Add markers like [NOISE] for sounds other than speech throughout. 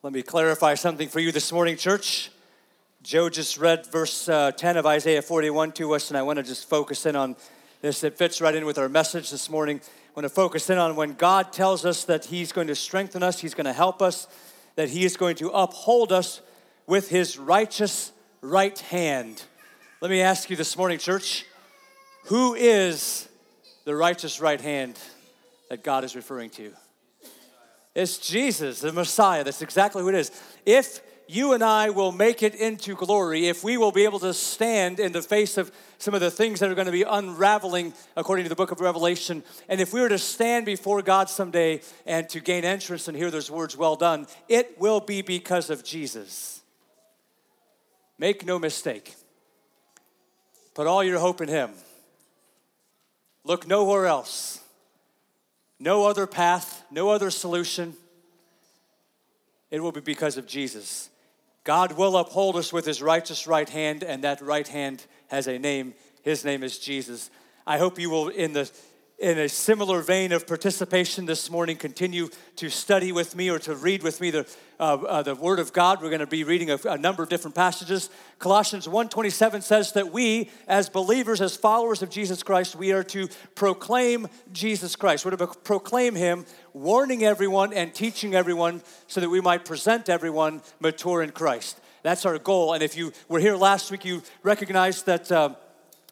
Let me clarify something for you this morning, church. Joe just read verse uh, 10 of Isaiah 41 to us, and I want to just focus in on this. It fits right in with our message this morning. I want to focus in on when God tells us that He's going to strengthen us, He's going to help us, that He is going to uphold us with His righteous right hand. Let me ask you this morning, church who is the righteous right hand that God is referring to? It's Jesus, the Messiah. That's exactly who it is. If you and I will make it into glory, if we will be able to stand in the face of some of the things that are going to be unraveling according to the book of Revelation, and if we were to stand before God someday and to gain entrance and hear those words, well done, it will be because of Jesus. Make no mistake. Put all your hope in Him. Look nowhere else. No other path, no other solution. It will be because of Jesus. God will uphold us with his righteous right hand, and that right hand has a name. His name is Jesus. I hope you will, in the in a similar vein of participation this morning, continue to study with me or to read with me the, uh, uh, the Word of God. We're going to be reading a, a number of different passages. Colossians 1.27 says that we, as believers, as followers of Jesus Christ, we are to proclaim Jesus Christ. We're to proclaim Him, warning everyone and teaching everyone so that we might present everyone mature in Christ. That's our goal. And if you were here last week, you recognized that uh,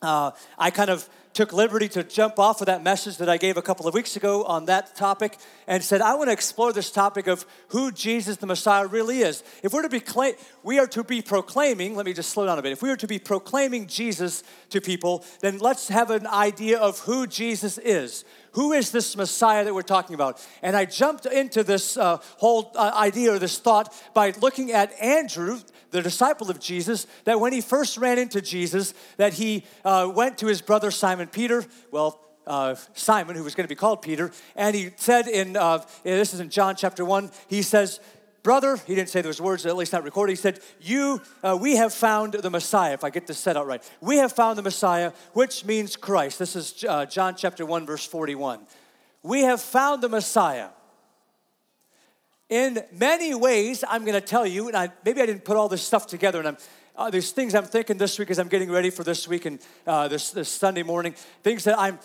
uh I kind of took liberty to jump off of that message that I gave a couple of weeks ago on that topic and said, I want to explore this topic of who Jesus the Messiah really is. If we're to be, we are to be proclaiming, let me just slow down a bit. If we are to be proclaiming Jesus to people, then let's have an idea of who Jesus is. Who is this Messiah that we're talking about? And I jumped into this uh, whole uh, idea or this thought by looking at Andrew, the disciple of Jesus, that when he first ran into Jesus, that he uh, went to his brother Simon Peter. Well, uh, Simon, who was going to be called Peter, and he said in, uh, this is in John chapter 1, he says, Brother, he didn't say those words, at least not recorded. He said, You, uh, we have found the Messiah, if I get this set out right. We have found the Messiah, which means Christ. This is uh, John chapter 1, verse 41. We have found the Messiah. In many ways, I'm going to tell you, and I, maybe I didn't put all this stuff together, and I'm, uh, there's things I'm thinking this week as I'm getting ready for this week and uh, this, this Sunday morning, things that I'm,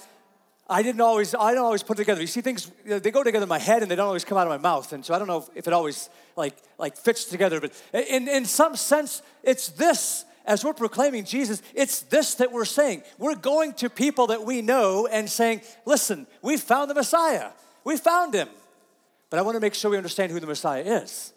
I didn't always, I don't always put together. You see, things they go together in my head and they don't always come out of my mouth, and so I don't know if it always like like fits together. But in in some sense, it's this. As we're proclaiming Jesus, it's this that we're saying. We're going to people that we know and saying, "Listen, we found the Messiah. We found him." But I want to make sure we understand who the Messiah is.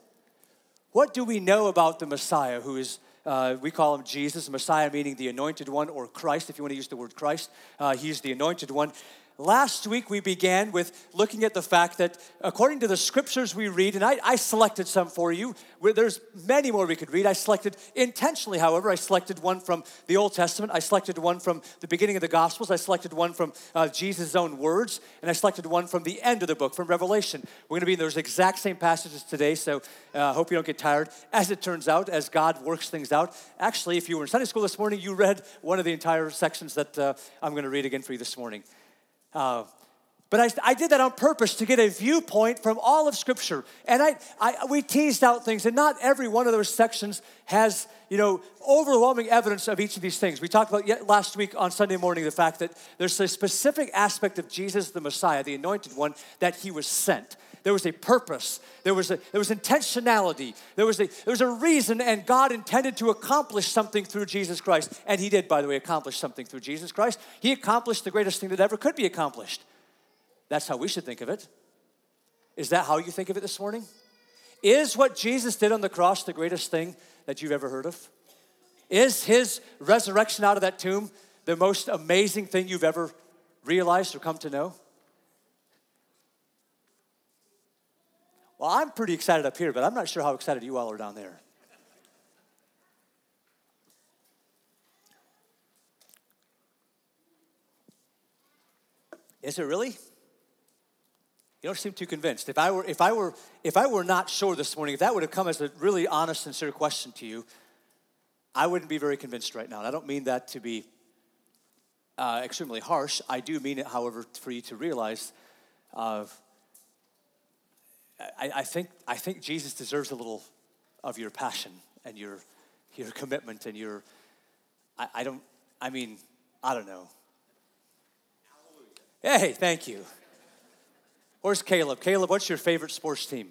What do we know about the Messiah who is, uh, we call him Jesus, Messiah meaning the anointed one or Christ, if you want to use the word Christ. Uh, he's the anointed one. Last week we began with looking at the fact that according to the scriptures we read, and I, I, selected some for you, there's many more we could read. I selected intentionally, however, I selected one from the Old Testament, I selected one from the beginning of the Gospels, I selected one from uh, Jesus' own words, and I selected one from the end of the book, from Revelation. We're going to be in those exact same passages today, so I uh, hope you don't get tired. As it turns out, as God works things out, actually, if you were in Sunday school this morning, you read one of the entire sections that uh, I'm going to read again for you this morning. Uh, but I, I, did that on purpose to get a viewpoint from all of Scripture. And I, I, we teased out things, and not every one of those sections has, you know, overwhelming evidence of each of these things. We talked about last week on Sunday morning the fact that there's a specific aspect of Jesus, the Messiah, the anointed one, that he was sent. There was a purpose. There was, a, there was intentionality. There was, a, there was a reason, and God intended to accomplish something through Jesus Christ. And He did, by the way, accomplish something through Jesus Christ. He accomplished the greatest thing that ever could be accomplished. That's how we should think of it. Is that how you think of it this morning? Is what Jesus did on the cross the greatest thing that you've ever heard of? Is His resurrection out of that tomb the most amazing thing you've ever realized or come to know? Well, I'm pretty excited up here, but I'm not sure how excited you all are down there. Is it really? You don't seem too convinced. If I were, if I were, if I were not sure this morning, if that would have come as a really honest, sincere question to you, I wouldn't be very convinced right now. And I don't mean that to be uh, extremely harsh. I do mean it, however, for you to realize uh, I, I, think, I think Jesus deserves a little of your passion and your, your commitment and your, I, I don't, I mean, I don't know. Hey, thank you. Where's Caleb? Caleb, what's your favorite sports team?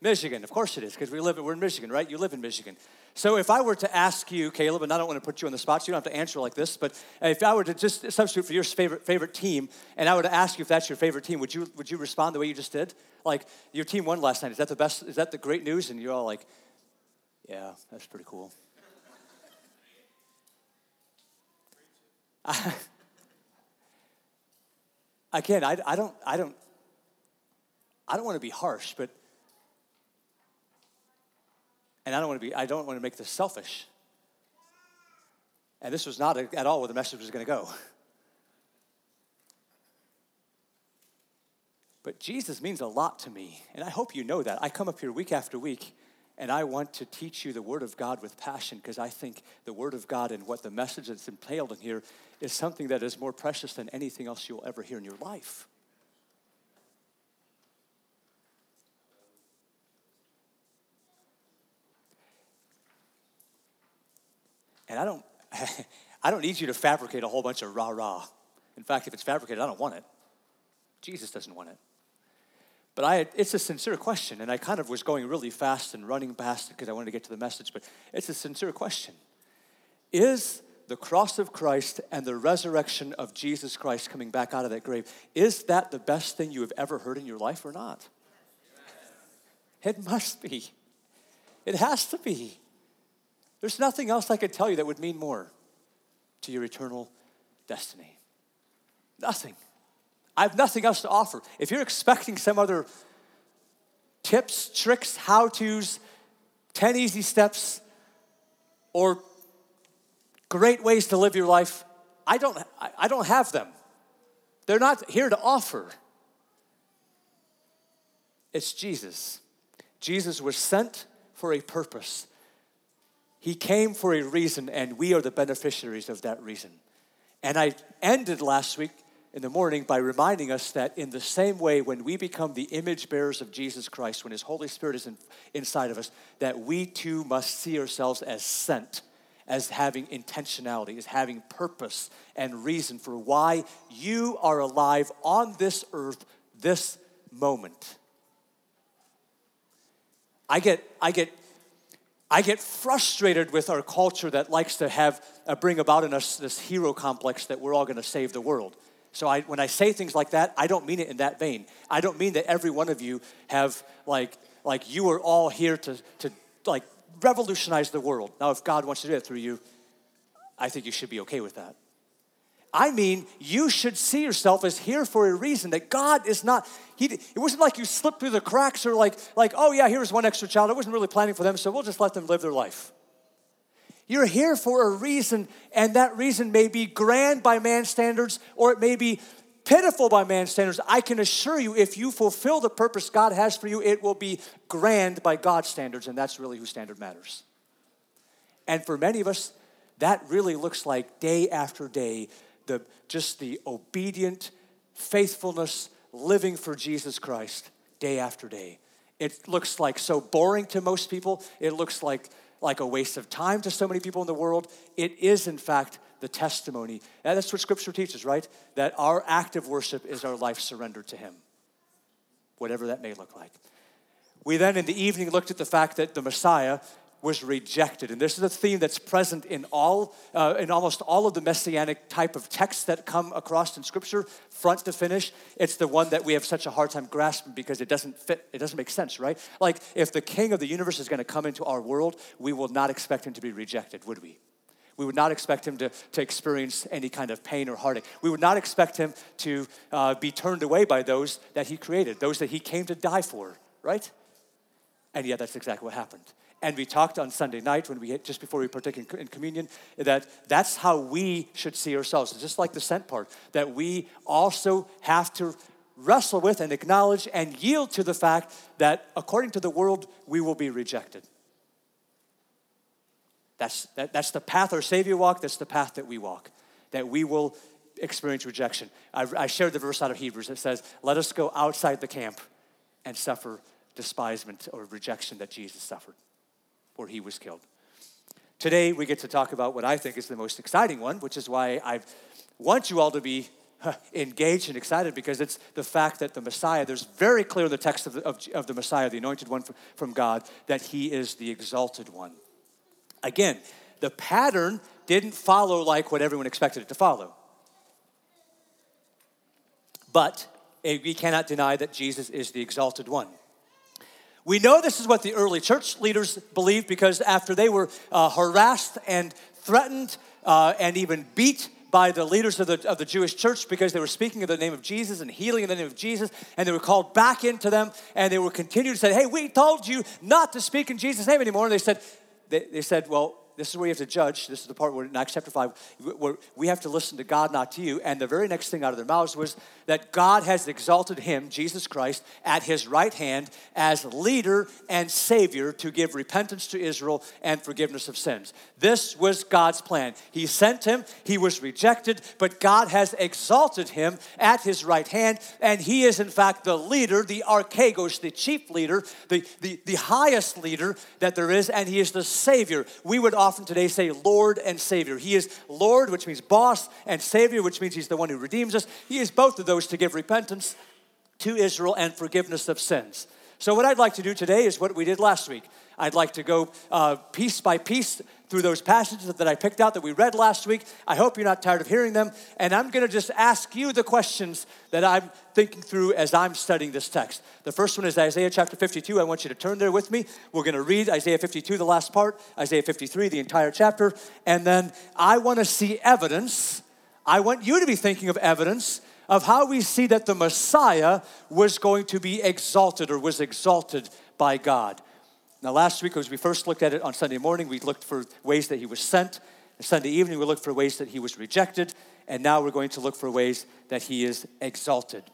Michigan, of course it is, because we live, we're in Michigan, right? You live in Michigan. So if I were to ask you, Caleb, and I don't want to put you on the spot, so you don't have to answer like this, but if I were to just substitute for your favorite favorite team, and I were to ask you if that's your favorite team, would you would you respond the way you just did? Like your team won last night. Is that the best? Is that the great news? And you're all like, yeah, that's pretty cool. [LAUGHS] I, again, I, I don't I don't I don't want to be harsh, but and I don't want to be, I don't want to make this selfish. And this was not at all where the message was going to go. But Jesus means a lot to me, and I hope you know that. I come up here week after week, and I want to teach you the Word of God with passion because I think the Word of God and what the message that's entailed in here is something that is more precious than anything else you'll ever hear in your life. And I don't, [LAUGHS] I don't need you to fabricate a whole bunch of rah rah. In fact, if it's fabricated, I don't want it. Jesus doesn't want it. But I, it's a sincere question, and I kind of was going really fast and running past it because I wanted to get to the message, but it's a sincere question. Is the cross of Christ and the resurrection of Jesus Christ coming back out of that grave, is that the best thing you have ever heard in your life or not? It must be. It has to be. There's nothing else I could tell you that would mean more to your eternal destiny. Nothing. I have nothing else to offer. If you're expecting some other tips, tricks, how to's, 10 easy steps, or great ways to live your life, I don't, I don't have them. They're not here to offer. It's Jesus. Jesus was sent for a purpose. He came for a reason, and we are the beneficiaries of that reason. And I ended last week in the morning by reminding us that in the same way, when we become the image bearers of Jesus Christ, when His Holy Spirit is in, inside of us, that we too must see ourselves as sent, as having intentionality, as having purpose and reason for why you are alive on this earth this moment. I get, I get I get frustrated with our culture that likes to have uh, bring about in us this hero complex that we're all going to save the world. So I, when I say things like that, I don't mean it in that vein. I don't mean that every one of you have like like you are all here to to like revolutionize the world. Now, if God wants to do it through you, I think you should be okay with that. I mean, you should see yourself as here for a reason that God is not, he, it wasn't like you slipped through the cracks or like, like, oh yeah, here's one extra child. I wasn't really planning for them, so we'll just let them live their life. You're here for a reason, and that reason may be grand by man's standards or it may be pitiful by man's standards. I can assure you, if you fulfill the purpose God has for you, it will be grand by God's standards, and that's really whose standard matters. And for many of us, that really looks like day after day the, just the obedient faithfulness living for Jesus Christ day after day. It looks like so boring to most people. It looks like, like a waste of time to so many people in the world. It is, in fact, the testimony. And that's what Scripture teaches, right? That our act of worship is our life surrendered to Him, whatever that may look like. We then, in the evening, looked at the fact that the Messiah was rejected. And this is a theme that's present in all, uh, in almost all of the messianic type of texts that come across in Scripture, front to finish. It's the one that we have such a hard time grasping because it doesn't fit, it doesn't make sense, right? Like if the king of the universe is going to come into our world, we will not expect him to be rejected, would we? We would not expect him to, to experience any kind of pain or heartache. We would not expect him to uh, be turned away by those that he created, those that he came to die for, right? And yet, that's exactly what happened. And we talked on Sunday night when we just before we partake in, in communion that that's how we should see ourselves. It's just like the sent part that we also have to wrestle with and acknowledge and yield to the fact that according to the world we will be rejected. That's, that, that's the path our Savior walked, that's the path that we walk, that we will experience rejection. I, I shared the verse out of Hebrews that says, Let us go outside the camp and suffer despisement or rejection that Jesus suffered, or he was killed. Today, we get to talk about what I think is the most exciting one, which is why I want you all to be engaged and excited because it's the fact that the Messiah, there's very clear in the text of the, of, of the Messiah, the anointed one from, from God, that he is the exalted one. Again, the pattern didn't follow like what everyone expected it to follow. But eh, we cannot deny that Jesus is the exalted one. We know this is what the early church leaders believed because after they were uh, harassed and threatened uh, and even beat by the leaders of the, of the Jewish church because they were speaking in the name of Jesus and healing in the name of Jesus, and they were called back into them, and they were continued to say, Hey, we told you not to speak in Jesus' name anymore. And they said, they, they said, Well, this is where you have to judge. This is the part where in Acts chapter 5, where we have to listen to God, not to you. And the very next thing out of their mouths was that God has exalted him, Jesus Christ, at his right hand as leader and savior to give repentance to Israel and forgiveness of sins. This was God's plan. He sent him, he was rejected, but God has exalted him at his right hand, and he is, in fact, the leader, the archegos, the chief leader, the, the, the highest leader that there is, and he is the savior. We would often today say Lord and Savior. He is Lord, which means boss, and Savior, which means he's the one who redeems us. He is both of those to give repentance to Israel and forgiveness of sins. So, what I'd like to do today is what we did last week. I'd like to go uh, piece by piece through those passages that I picked out that we read last week. I hope you're not tired of hearing them. And I'm going to just ask you the questions that I'm thinking through as I'm studying this text. The first one is Isaiah chapter 52. I want you to turn there with me. We're going to read Isaiah 52, the last part, Isaiah 53, the entire chapter. And then I want to see evidence. I want you to be thinking of evidence of how we see that the Messiah was going to be exalted or was exalted by God. Now, last week, as we first looked at it on Sunday morning, we looked for ways that he was sent. And Sunday evening, we looked for ways that he was rejected. And now we're going to look for ways that he is exalted.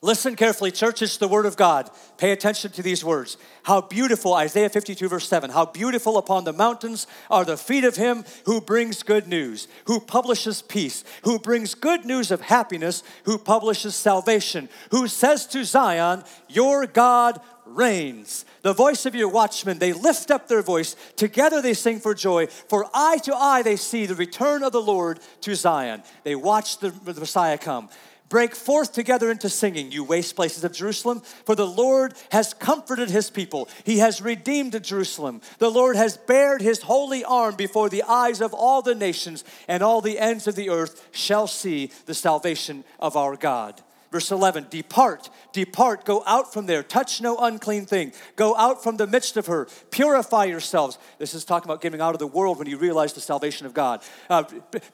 Listen carefully, church, it's the word of God. Pay attention to these words. How beautiful, Isaiah 52, verse 7, how beautiful upon the mountains are the feet of him who brings good news, who publishes peace, who brings good news of happiness, who publishes salvation, who says to Zion, Your God reigns. The voice of your watchmen, they lift up their voice. Together they sing for joy. For eye to eye they see the return of the Lord to Zion. They watch the, the Messiah come. Break forth together into singing, you waste places of Jerusalem, for the Lord has comforted his people. He has redeemed Jerusalem. The Lord has bared his holy arm before the eyes of all the nations, and all the ends of the earth shall see the salvation of our God. Verse 11, depart, depart, go out from there, touch no unclean thing, go out from the midst of her, purify yourselves. This is talking about getting out of the world when you realize the salvation of God. Uh,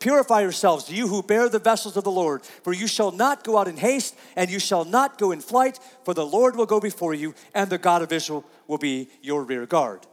purify yourselves, you who bear the vessels of the Lord, for you shall not go out in haste, and you shall not go in flight, for the Lord will go before you, and the God of Israel will be your rear guard.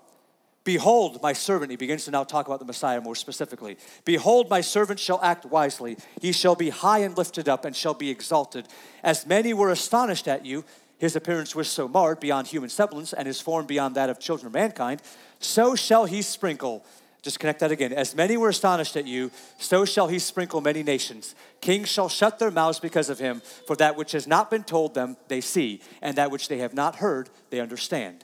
Behold, my servant, he begins to now talk about the Messiah more specifically. Behold, my servant shall act wisely. He shall be high and lifted up and shall be exalted. As many were astonished at you, his appearance was so marred beyond human semblance and his form beyond that of children of mankind, so shall he sprinkle. Just connect that again. As many were astonished at you, so shall he sprinkle many nations. Kings shall shut their mouths because of him, for that which has not been told them they see, and that which they have not heard they understand.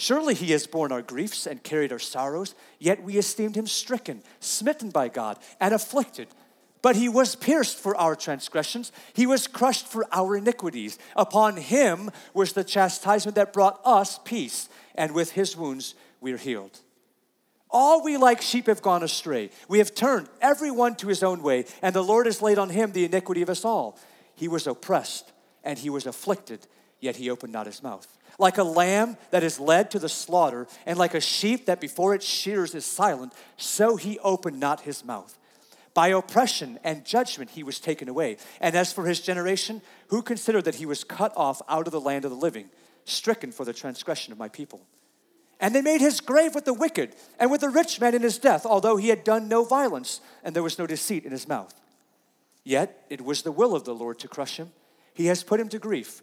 Surely he has borne our griefs and carried our sorrows, yet we esteemed him stricken, smitten by God, and afflicted. But he was pierced for our transgressions, he was crushed for our iniquities. Upon him was the chastisement that brought us peace, and with his wounds we are healed. All we like sheep have gone astray. We have turned everyone to his own way, and the Lord has laid on him the iniquity of us all. He was oppressed and he was afflicted, yet he opened not his mouth like a lamb that is led to the slaughter, and like a sheep that before its shears is silent, so he opened not his mouth. By oppression and judgment he was taken away. And as for his generation, who considered that he was cut off out of the land of the living, stricken for the transgression of my people? And they made his grave with the wicked and with the rich man in his death, although he had done no violence and there was no deceit in his mouth. Yet it was the will of the Lord to crush him. He has put him to grief.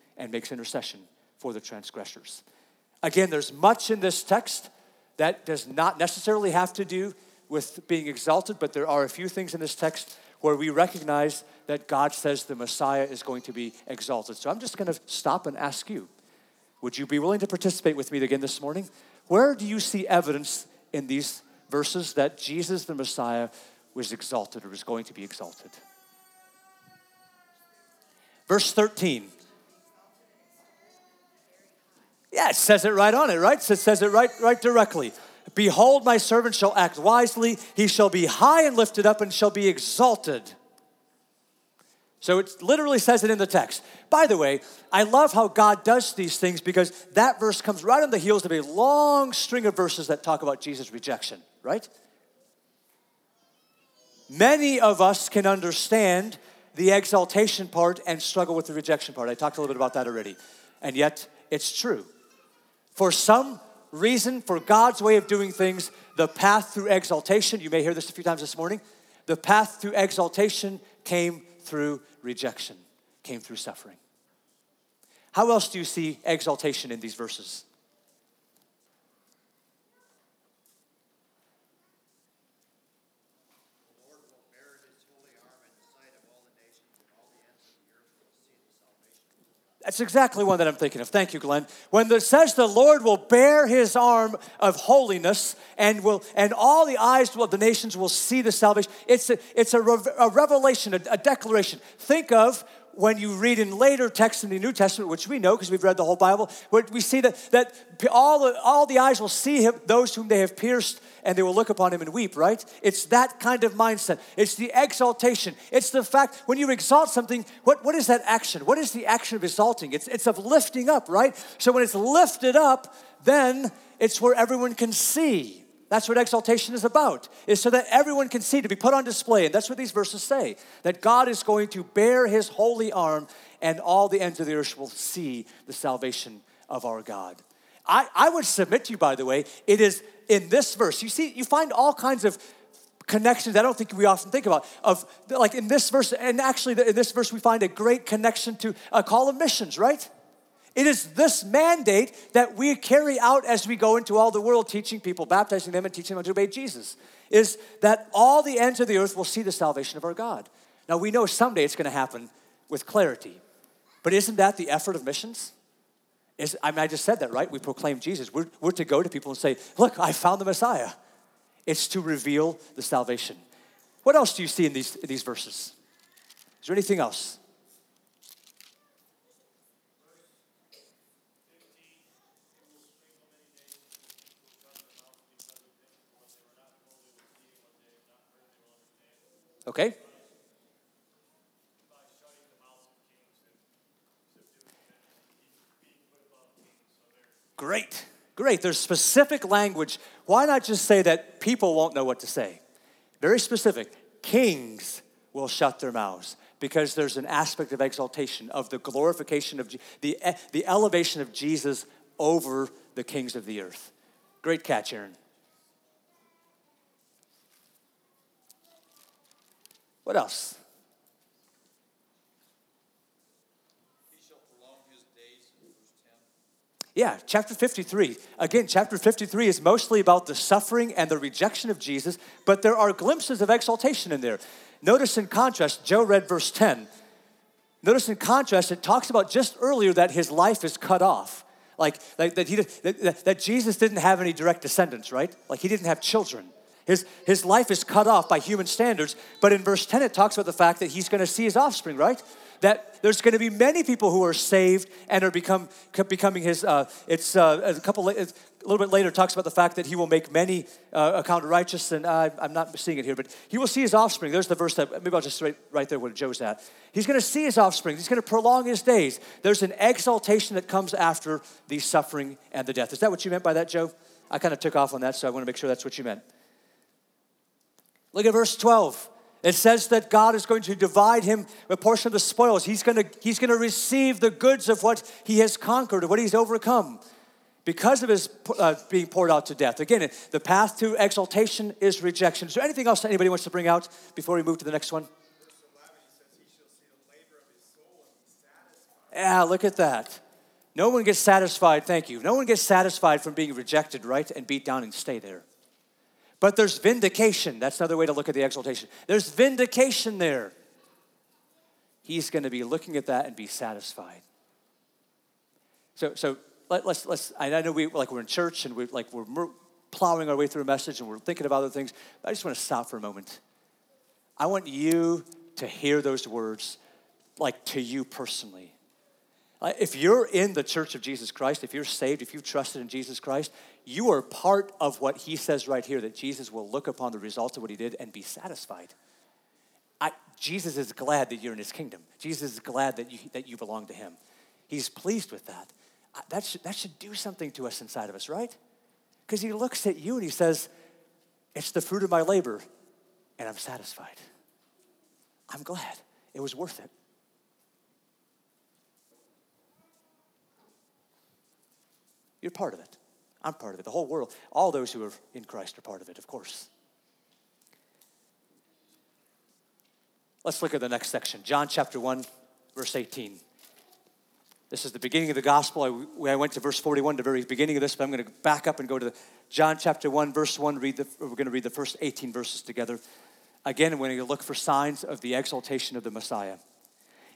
and makes intercession for the transgressors. Again, there's much in this text that does not necessarily have to do with being exalted, but there are a few things in this text where we recognize that God says the Messiah is going to be exalted. So I'm just going to stop and ask you would you be willing to participate with me again this morning? Where do you see evidence in these verses that Jesus the Messiah was exalted or was going to be exalted? Verse 13. Yeah, it says it right on it, right? It says it right, right directly. Behold, my servant shall act wisely. He shall be high and lifted up and shall be exalted. So it literally says it in the text. By the way, I love how God does these things because that verse comes right on the heels of a long string of verses that talk about Jesus' rejection, right? Many of us can understand the exaltation part and struggle with the rejection part. I talked a little bit about that already. And yet, it's true. For some reason, for God's way of doing things, the path through exaltation, you may hear this a few times this morning, the path through exaltation came through rejection, came through suffering. How else do you see exaltation in these verses? That's exactly one that I'm thinking of. Thank you, Glenn. When it says the Lord will bear his arm of holiness and will and all the eyes of the nations will see the salvation, it's a, it's a, a revelation, a, a declaration. Think of when you read in later texts in the New Testament, which we know because we've read the whole Bible, we see that, that all, the, all the eyes will see him, those whom they have pierced, and they will look upon him and weep, right? It's that kind of mindset. It's the exaltation. It's the fact when you exalt something, what, what is that action? What is the action of exalting? It's, it's of lifting up, right? So when it's lifted up, then it's where everyone can see. That's what exaltation is about, is so that everyone can see, to be put on display. And that's what these verses say that God is going to bear his holy arm, and all the ends of the earth will see the salvation of our God. I, I would submit to you, by the way, it is in this verse. You see, you find all kinds of connections I don't think we often think about. Of like in this verse, and actually in this verse, we find a great connection to a call of missions, right? It is this mandate that we carry out as we go into all the world, teaching people, baptizing them, and teaching them to obey Jesus. Is that all the ends of the earth will see the salvation of our God. Now, we know someday it's going to happen with clarity, but isn't that the effort of missions? Is, I mean, I just said that, right? We proclaim Jesus. We're, we're to go to people and say, Look, I found the Messiah. It's to reveal the salvation. What else do you see in these, in these verses? Is there anything else? Okay? Great, great. There's specific language. Why not just say that people won't know what to say? Very specific. Kings will shut their mouths because there's an aspect of exaltation, of the glorification of the, the elevation of Jesus over the kings of the earth. Great catch, Aaron. What else? Yeah, chapter 53. Again, chapter 53 is mostly about the suffering and the rejection of Jesus, but there are glimpses of exaltation in there. Notice in contrast, Joe read verse 10. Notice in contrast, it talks about just earlier that his life is cut off. Like, like that, he, that, that Jesus didn't have any direct descendants, right? Like he didn't have children. His, his life is cut off by human standards. But in verse 10, it talks about the fact that he's going to see his offspring, right? That there's going to be many people who are saved and are become, becoming his, uh, it's uh, a couple, a little bit later talks about the fact that he will make many uh, accounted righteous, and I'm not seeing it here, but he will see his offspring. There's the verse that maybe I'll just write right there where Joe's at. He's going to see his offspring. He's going to prolong his days. There's an exaltation that comes after the suffering and the death. Is that what you meant by that, Joe? I kind of took off on that, so I want to make sure that's what you meant. Look at verse 12. It says that God is going to divide him a portion of the spoils. He's going to, he's going to receive the goods of what he has conquered, of what he's overcome because of his uh, being poured out to death. Again, the path to exaltation is rejection. Is there anything else anybody wants to bring out before we move to the next one? Yeah, look at that. No one gets satisfied, thank you. No one gets satisfied from being rejected, right? And beat down and stay there. But there's vindication. That's another way to look at the exaltation. There's vindication there. He's going to be looking at that and be satisfied. So, so let, us let's, I know we, like we're in church and we like we're plowing our way through a message and we're thinking of other things. I just want to stop for a moment. I want you to hear those words like to you personally. If you're in the church of Jesus Christ, if you're saved, if you've trusted in Jesus Christ, you are part of what he says right here that Jesus will look upon the results of what he did and be satisfied. I, Jesus is glad that you're in his kingdom. Jesus is glad that you, that you belong to him. He's pleased with that. That should, that should do something to us inside of us, right? Because he looks at you and he says, It's the fruit of my labor, and I'm satisfied. I'm glad. It was worth it. You're part of it. I'm part of it. The whole world, all those who are in Christ are part of it, of course. Let's look at the next section John chapter 1, verse 18. This is the beginning of the gospel. I, I went to verse 41, the very beginning of this, but I'm going to back up and go to John chapter 1, verse 1. Read the, we're going to read the first 18 verses together. Again, we're going to look for signs of the exaltation of the Messiah.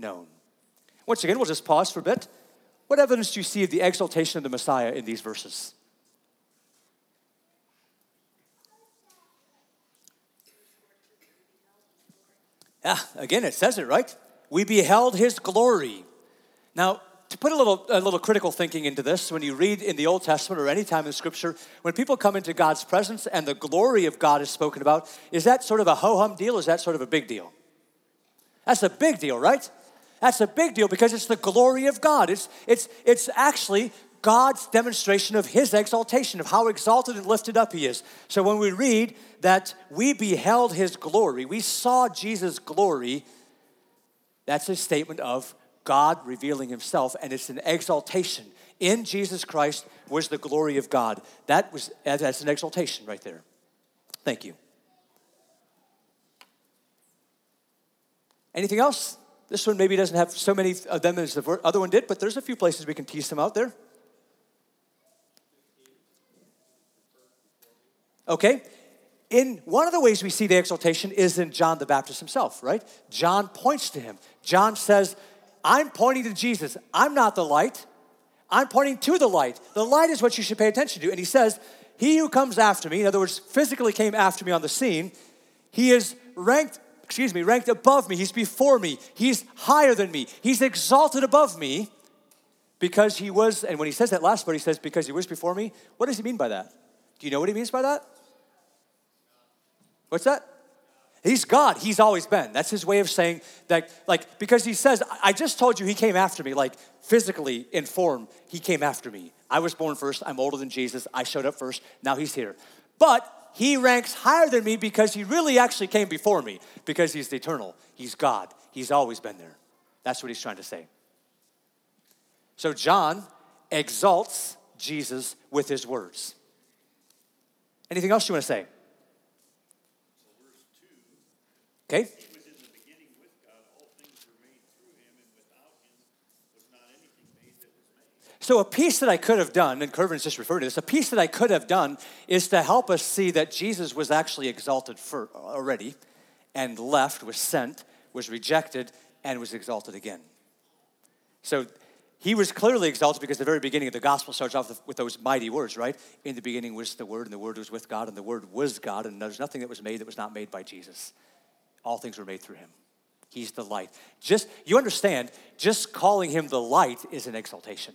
known. Once again, we'll just pause for a bit. What evidence do you see of the exaltation of the Messiah in these verses? Yeah, again, it says it, right? We beheld his glory. Now, to put a little, a little critical thinking into this, when you read in the Old Testament or any time in Scripture, when people come into God's presence and the glory of God is spoken about, is that sort of a ho hum deal? Is that sort of a big deal? That's a big deal, right? That's a big deal because it's the glory of God. It's, it's, it's actually God's demonstration of his exaltation, of how exalted and lifted up he is. So when we read that we beheld his glory, we saw Jesus' glory, that's a statement of God revealing himself, and it's an exaltation. In Jesus Christ was the glory of God. That was that's an exaltation right there. Thank you. Anything else? This one maybe doesn't have so many of them as the other one did, but there's a few places we can tease them out there. Okay? In one of the ways we see the exaltation is in John the Baptist himself, right? John points to him. John says, I'm pointing to Jesus. I'm not the light. I'm pointing to the light. The light is what you should pay attention to. And he says, He who comes after me, in other words, physically came after me on the scene, he is ranked, excuse me, ranked above me. He's before me. He's higher than me. He's exalted above me because he was, and when he says that last part, he says, because he was before me. What does he mean by that? Do you know what he means by that? What's that? He's God. He's always been. That's his way of saying that, like, because he says, I just told you he came after me, like physically in form, he came after me. I was born first. I'm older than Jesus. I showed up first. Now he's here. But he ranks higher than me because he really actually came before me, because he's eternal. He's God. He's always been there. That's what he's trying to say. So John exalts Jesus with his words. Anything else you want to say? Okay? So, a piece that I could have done, and Kervin's just referred to this, a piece that I could have done is to help us see that Jesus was actually exalted for, already and left, was sent, was rejected, and was exalted again. So, he was clearly exalted because the very beginning of the gospel starts off with those mighty words, right? In the beginning was the Word, and the Word was with God, and the Word was God, and there's nothing that was made that was not made by Jesus. All things were made through him. He's the light. Just, you understand, just calling him the light is an exaltation.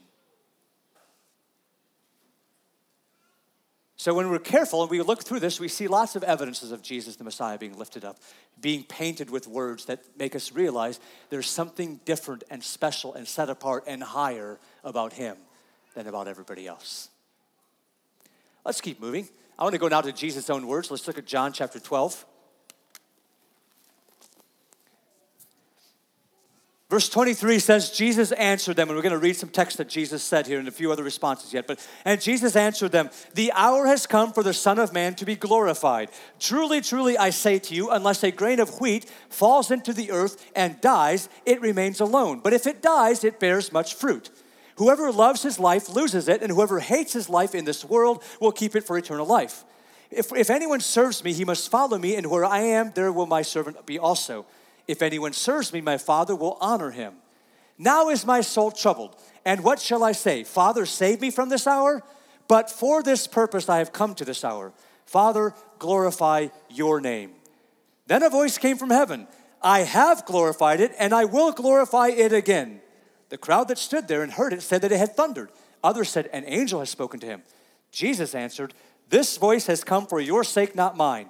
So when we're careful and we look through this, we see lots of evidences of Jesus the Messiah being lifted up, being painted with words that make us realize there's something different and special and set apart and higher about him than about everybody else. Let's keep moving. I want to go now to Jesus' own words. Let's look at John chapter 12. Verse 23 says, Jesus answered them, and we're going to read some text that Jesus said here and a few other responses yet. But and Jesus answered them, The hour has come for the Son of Man to be glorified. Truly, truly, I say to you, unless a grain of wheat falls into the earth and dies, it remains alone. But if it dies, it bears much fruit. Whoever loves his life loses it, and whoever hates his life in this world will keep it for eternal life. If, if anyone serves me, he must follow me, and where I am, there will my servant be also. If anyone serves me, my Father will honor him. Now is my soul troubled. And what shall I say? Father, save me from this hour? But for this purpose I have come to this hour. Father, glorify your name. Then a voice came from heaven I have glorified it, and I will glorify it again. The crowd that stood there and heard it said that it had thundered. Others said, An angel has spoken to him. Jesus answered, This voice has come for your sake, not mine.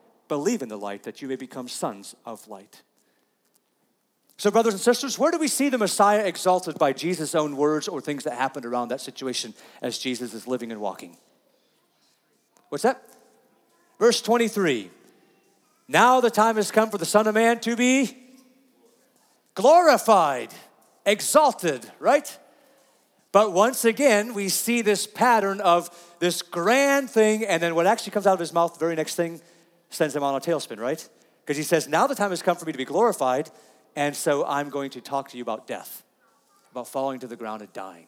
Believe in the light that you may become sons of light. So, brothers and sisters, where do we see the Messiah exalted by Jesus' own words or things that happened around that situation as Jesus is living and walking? What's that? Verse 23 Now the time has come for the Son of Man to be glorified, exalted, right? But once again, we see this pattern of this grand thing, and then what actually comes out of his mouth, the very next thing, sends him on a tailspin, right? Because he says, Now the time has come for me to be glorified, and so I'm going to talk to you about death, about falling to the ground and dying.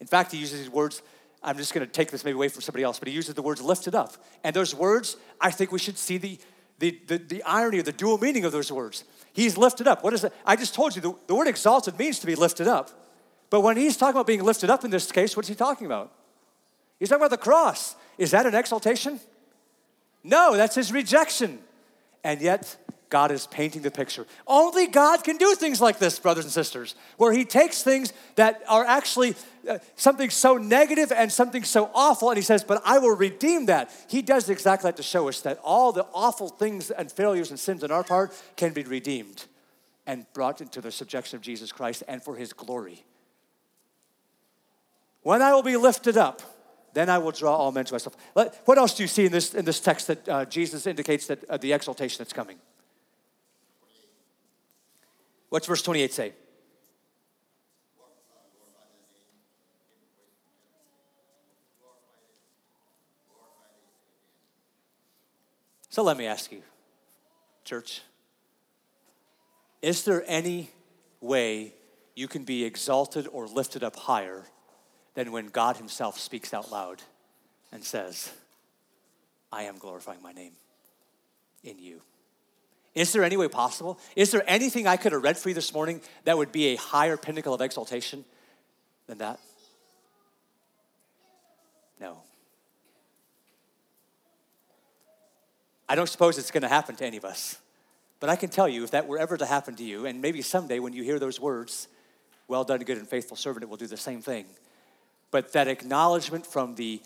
In fact, he uses these words. I'm just going to take this maybe away from somebody else, but he uses the words lifted up. And those words, I think we should see the, the, the, the irony or the dual meaning of those words. He's lifted up. What is it? I just told you the, the word exalted means to be lifted up. But when he's talking about being lifted up in this case, what's he talking about? He's talking about the cross. Is that an exaltation? No, that's his rejection. And yet, God is painting the picture. Only God can do things like this, brothers and sisters, where He takes things that are actually uh, something so negative and something so awful, and He says, But I will redeem that. He does exactly that to show us that all the awful things and failures and sins on our part can be redeemed and brought into the subjection of Jesus Christ and for His glory. When I will be lifted up, then I will draw all men to myself. What else do you see in this, in this text that uh, Jesus indicates that uh, the exaltation that's coming? What's verse 28 say? So let me ask you, church, is there any way you can be exalted or lifted up higher than when God Himself speaks out loud and says, I am glorifying my name in you? Is there any way possible? Is there anything I could have read for you this morning that would be a higher pinnacle of exaltation than that? No. I don't suppose it's going to happen to any of us. But I can tell you, if that were ever to happen to you, and maybe someday when you hear those words, well done, good and faithful servant, it will do the same thing. But that acknowledgement from the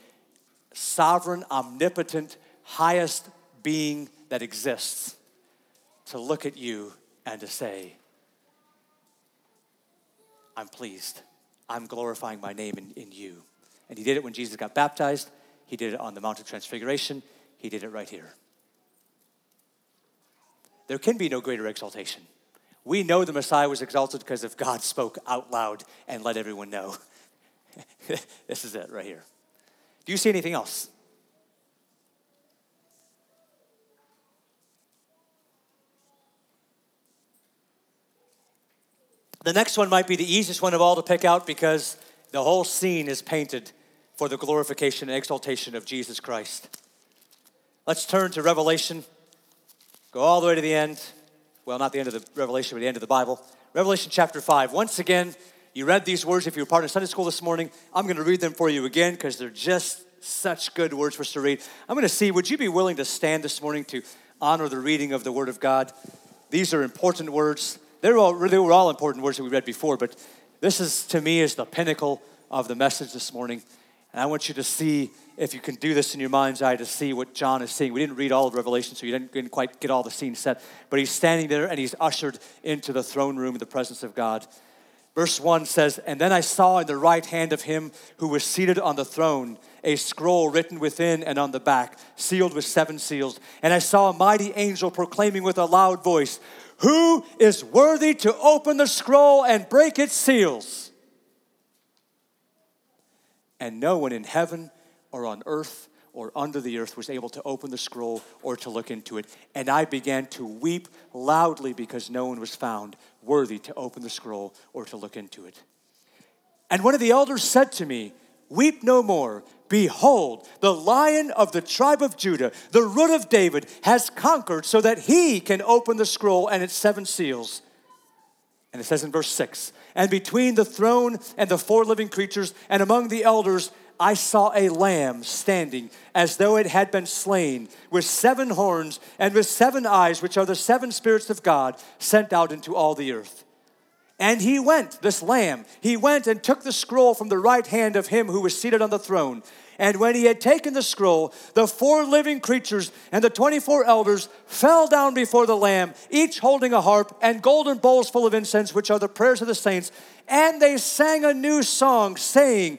sovereign, omnipotent, highest being that exists to look at you and to say, I'm pleased. I'm glorifying my name in, in you. And he did it when Jesus got baptized. He did it on the Mount of Transfiguration. He did it right here. There can be no greater exaltation. We know the Messiah was exalted because if God spoke out loud and let everyone know. [LAUGHS] this is it right here. Do you see anything else? The next one might be the easiest one of all to pick out because the whole scene is painted for the glorification and exaltation of Jesus Christ. Let's turn to Revelation. Go all the way to the end. Well, not the end of the Revelation, but the end of the Bible. Revelation chapter 5. Once again, you read these words if you were part of Sunday school this morning. I'm going to read them for you again because they're just such good words for us to read. I'm going to see, would you be willing to stand this morning to honor the reading of the Word of God? These are important words. They're all, they were all important words that we read before, but this is, to me, is the pinnacle of the message this morning. And I want you to see, if you can do this in your mind's eye, to see what John is seeing. We didn't read all of Revelation, so you didn't, didn't quite get all the scene set. But he's standing there and he's ushered into the throne room in the presence of God. Verse 1 says, And then I saw in the right hand of him who was seated on the throne a scroll written within and on the back, sealed with seven seals. And I saw a mighty angel proclaiming with a loud voice, who is worthy to open the scroll and break its seals? And no one in heaven or on earth or under the earth was able to open the scroll or to look into it. And I began to weep loudly because no one was found worthy to open the scroll or to look into it. And one of the elders said to me, Weep no more. Behold, the lion of the tribe of Judah, the root of David, has conquered so that he can open the scroll and its seven seals. And it says in verse 6 And between the throne and the four living creatures and among the elders, I saw a lamb standing as though it had been slain, with seven horns and with seven eyes, which are the seven spirits of God sent out into all the earth. And he went, this lamb, he went and took the scroll from the right hand of him who was seated on the throne. And when he had taken the scroll, the four living creatures and the 24 elders fell down before the Lamb, each holding a harp and golden bowls full of incense, which are the prayers of the saints. And they sang a new song, saying,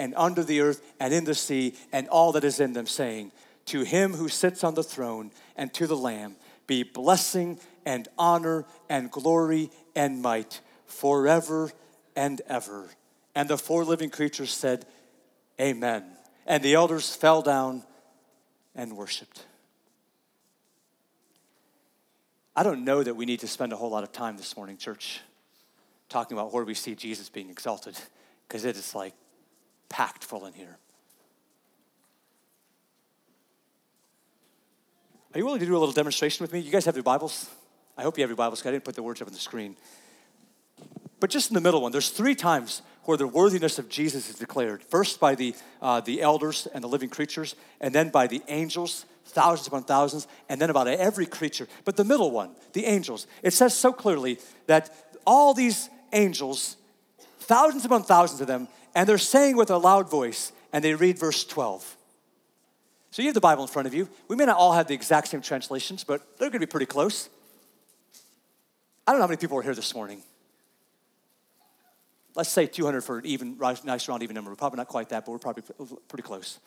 and under the earth and in the sea and all that is in them, saying, To him who sits on the throne and to the Lamb be blessing and honor and glory and might forever and ever. And the four living creatures said, Amen. And the elders fell down and worshiped. I don't know that we need to spend a whole lot of time this morning, church, talking about where we see Jesus being exalted, because it is like full in here. Are you willing to do a little demonstration with me? You guys have your Bibles? I hope you have your Bibles. I didn't put the words up on the screen. But just in the middle one, there's three times where where the worthiness of Jesus is declared. First by the, uh, the elders and the living creatures, and then by the angels, thousands upon thousands, and then about every creature. But the middle one, the angels, it says so clearly that all these angels, thousands upon thousands of them, and they're saying with a loud voice, and they read verse 12. So you have the Bible in front of you. We may not all have the exact same translations, but they're going to be pretty close. I don't know how many people are here this morning. Let's say 200 for an even, nice round even number. We're probably not quite that, but we're probably pretty close.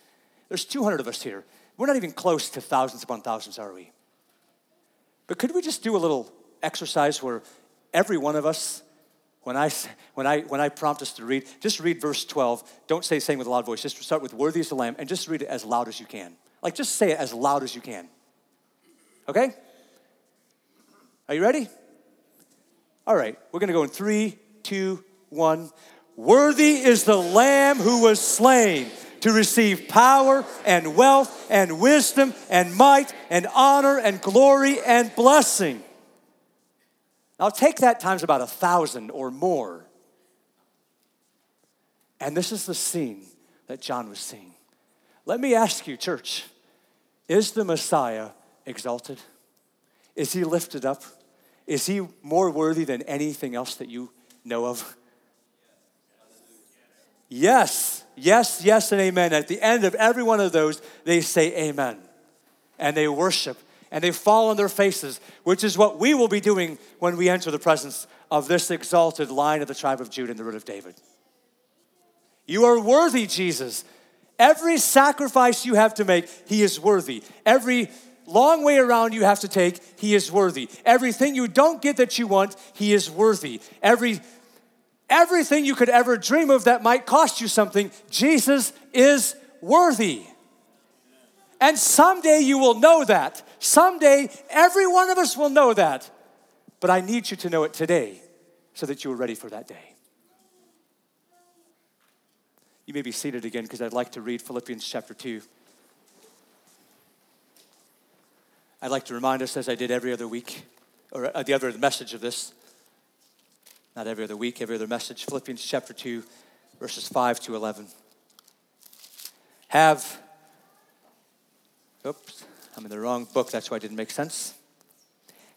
There's 200 of us here. We're not even close to thousands upon thousands, are we? But could we just do a little exercise where every one of us when I, when, I, when I prompt us to read, just read verse 12. Don't say saying with a loud voice. Just start with worthy is the Lamb and just read it as loud as you can. Like, just say it as loud as you can. Okay? Are you ready? All right, we're gonna go in three, two, one. Worthy is the Lamb who was slain to receive power and wealth and wisdom and might and honor and glory and blessing. Now take that times about a thousand or more. And this is the scene that John was seeing. Let me ask you, church, is the Messiah exalted? Is he lifted up? Is he more worthy than anything else that you know of? Yes, yes, yes, and amen. At the end of every one of those, they say amen. And they worship and they fall on their faces, which is what we will be doing when we enter the presence of this exalted line of the tribe of Judah and the root of David. You are worthy, Jesus. Every sacrifice you have to make, He is worthy. Every long way around you have to take, He is worthy. Everything you don't get that you want, He is worthy. Every everything you could ever dream of that might cost you something, Jesus is worthy. And someday you will know that. Someday every one of us will know that. But I need you to know it today so that you are ready for that day. You may be seated again because I'd like to read Philippians chapter 2. I'd like to remind us, as I did every other week, or uh, the other message of this, not every other week, every other message, Philippians chapter 2, verses 5 to 11. Have Oops, I'm in the wrong book. That's why it didn't make sense.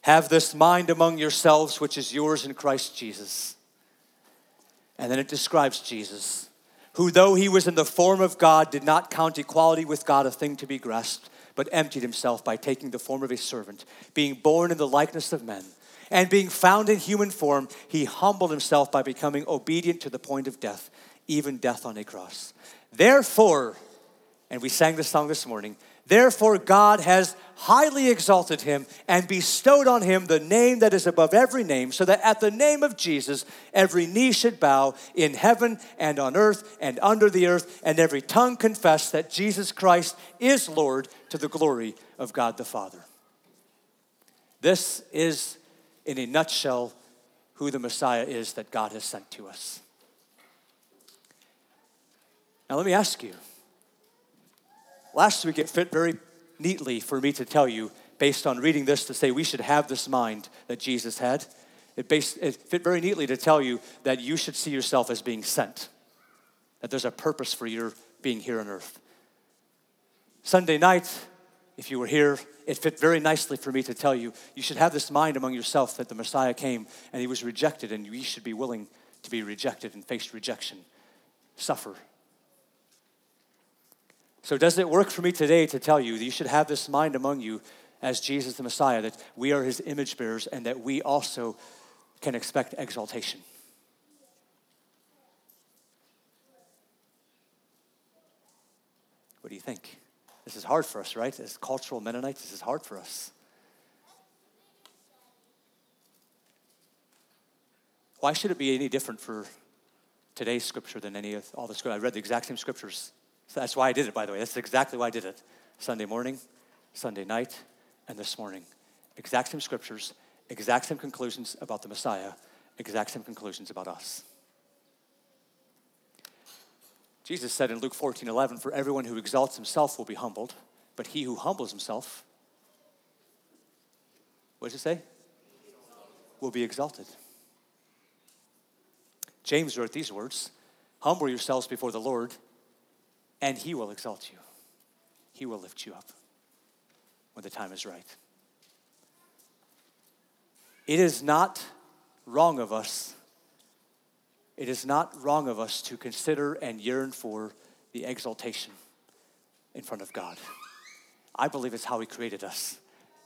Have this mind among yourselves, which is yours in Christ Jesus. And then it describes Jesus, who, though he was in the form of God, did not count equality with God a thing to be grasped, but emptied himself by taking the form of a servant, being born in the likeness of men. And being found in human form, he humbled himself by becoming obedient to the point of death, even death on a cross. Therefore, and we sang this song this morning, Therefore, God has highly exalted him and bestowed on him the name that is above every name, so that at the name of Jesus, every knee should bow in heaven and on earth and under the earth, and every tongue confess that Jesus Christ is Lord to the glory of God the Father. This is, in a nutshell, who the Messiah is that God has sent to us. Now, let me ask you Last week, it fit very neatly for me to tell you, based on reading this, to say we should have this mind that Jesus had. It, based, it fit very neatly to tell you that you should see yourself as being sent, that there's a purpose for your being here on earth. Sunday night, if you were here, it fit very nicely for me to tell you you should have this mind among yourself that the Messiah came and he was rejected, and you should be willing to be rejected and face rejection, suffer so, does it work for me today to tell you that you should have this mind among you as Jesus the Messiah, that we are his image bearers and that we also can expect exaltation? What do you think? This is hard for us, right? As cultural Mennonites, this is hard for us. Why should it be any different for today's scripture than any of all the scripture? I read the exact same scriptures so that's why I did it, by the way. That's exactly why I did it. Sunday morning, Sunday night, and this morning. Exact same scriptures, exact same conclusions about the Messiah, exact same conclusions about us. Jesus said in Luke 14 11, For everyone who exalts himself will be humbled, but he who humbles himself, what did it say? Will be exalted. James wrote these words Humble yourselves before the Lord, and He will exalt you. He will lift you up when the time is right. It is not wrong of us, it is not wrong of us to consider and yearn for the exaltation in front of God. I believe it's how He created us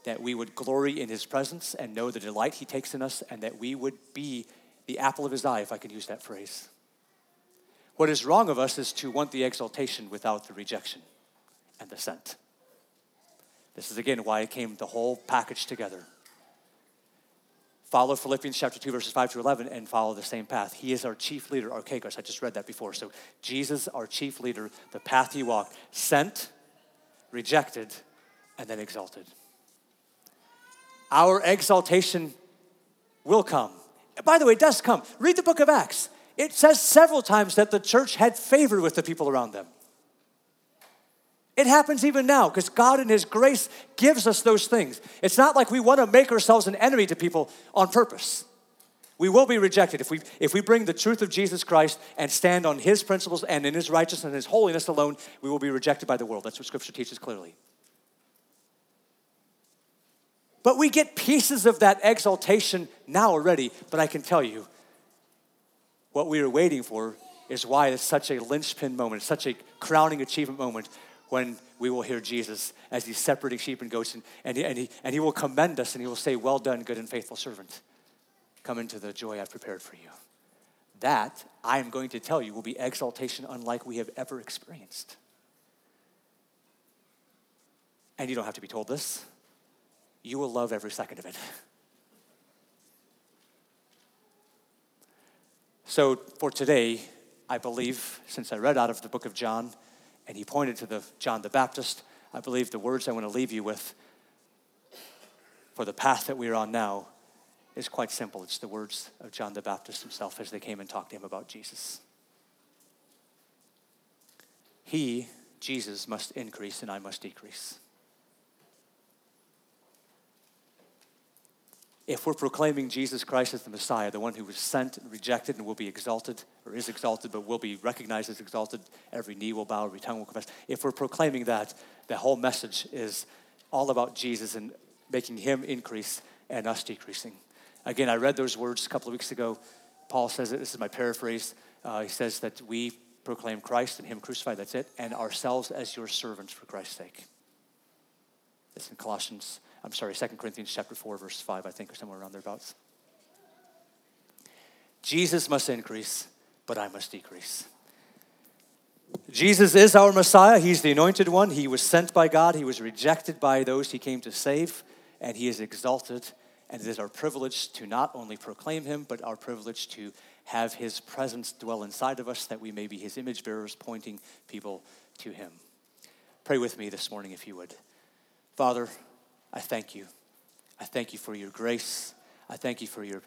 that we would glory in His presence and know the delight He takes in us, and that we would be the apple of His eye, if I can use that phrase. What is wrong of us is to want the exaltation without the rejection and the sent. This is again why it came the whole package together. Follow Philippians chapter 2, verses 5 to 11, and follow the same path. He is our chief leader, our Archegos. I just read that before. So, Jesus, our chief leader, the path he walked, sent, rejected, and then exalted. Our exaltation will come. By the way, it does come. Read the book of Acts. It says several times that the church had favor with the people around them. It happens even now because God in His grace gives us those things. It's not like we want to make ourselves an enemy to people on purpose. We will be rejected if we, if we bring the truth of Jesus Christ and stand on His principles and in His righteousness and His holiness alone, we will be rejected by the world. That's what Scripture teaches clearly. But we get pieces of that exaltation now already, but I can tell you, what we are waiting for is why it's such a linchpin moment, such a crowning achievement moment when we will hear Jesus as he's separating sheep and goats, and, and, he, and, he, and he will commend us and he will say, Well done, good and faithful servant. Come into the joy I've prepared for you. That, I am going to tell you, will be exaltation unlike we have ever experienced. And you don't have to be told this. You will love every second of it. [LAUGHS] So, for today, I believe, since I read out of the book of John, and he pointed to the John the Baptist, I believe the words I want to leave you with for the path that we are on now is quite simple. It's the words of John the Baptist himself as they came and talked to him about Jesus. He, Jesus, must increase and I must decrease. If we're proclaiming Jesus Christ as the Messiah, the one who was sent and rejected and will be exalted, or is exalted, but will be recognized as exalted, every knee will bow, every tongue will confess. If we're proclaiming that, the whole message is all about Jesus and making him increase and us decreasing. Again, I read those words a couple of weeks ago. Paul says it, this is my paraphrase. Uh, he says that we proclaim Christ and him crucified, that's it, and ourselves as your servants for Christ's sake. It's in Colossians I'm sorry, 2 Corinthians chapter 4, verse 5, I think, or somewhere around thereabouts. Jesus must increase, but I must decrease. Jesus is our Messiah. He's the anointed one. He was sent by God. He was rejected by those he came to save, and he is exalted. And it is our privilege to not only proclaim him, but our privilege to have his presence dwell inside of us that we may be his image bearers, pointing people to him. Pray with me this morning, if you would. Father, I thank you. I thank you for your grace. I thank you for your,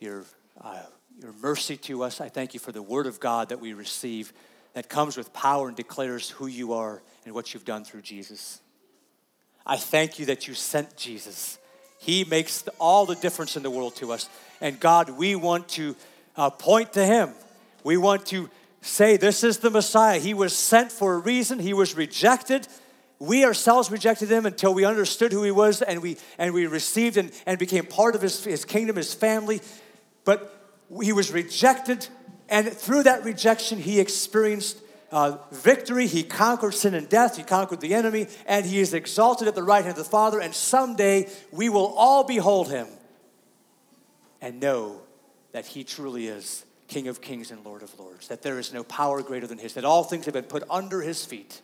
your, uh, your mercy to us. I thank you for the word of God that we receive that comes with power and declares who you are and what you've done through Jesus. I thank you that you sent Jesus. He makes all the difference in the world to us. And God, we want to uh, point to Him. We want to say, This is the Messiah. He was sent for a reason, He was rejected we ourselves rejected him until we understood who he was and we, and we received and, and became part of his, his kingdom, his family. But he was rejected, and through that rejection, he experienced uh, victory. He conquered sin and death, he conquered the enemy, and he is exalted at the right hand of the Father. And someday we will all behold him and know that he truly is King of kings and Lord of lords, that there is no power greater than his, that all things have been put under his feet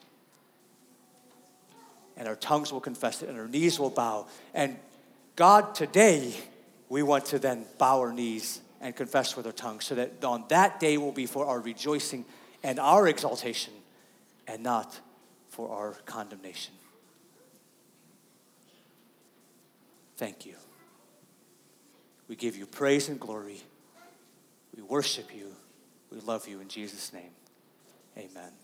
and our tongues will confess it, and our knees will bow. And God, today, we want to then bow our knees and confess with our tongues so that on that day will be for our rejoicing and our exaltation and not for our condemnation. Thank you. We give you praise and glory. We worship you. We love you in Jesus' name. Amen.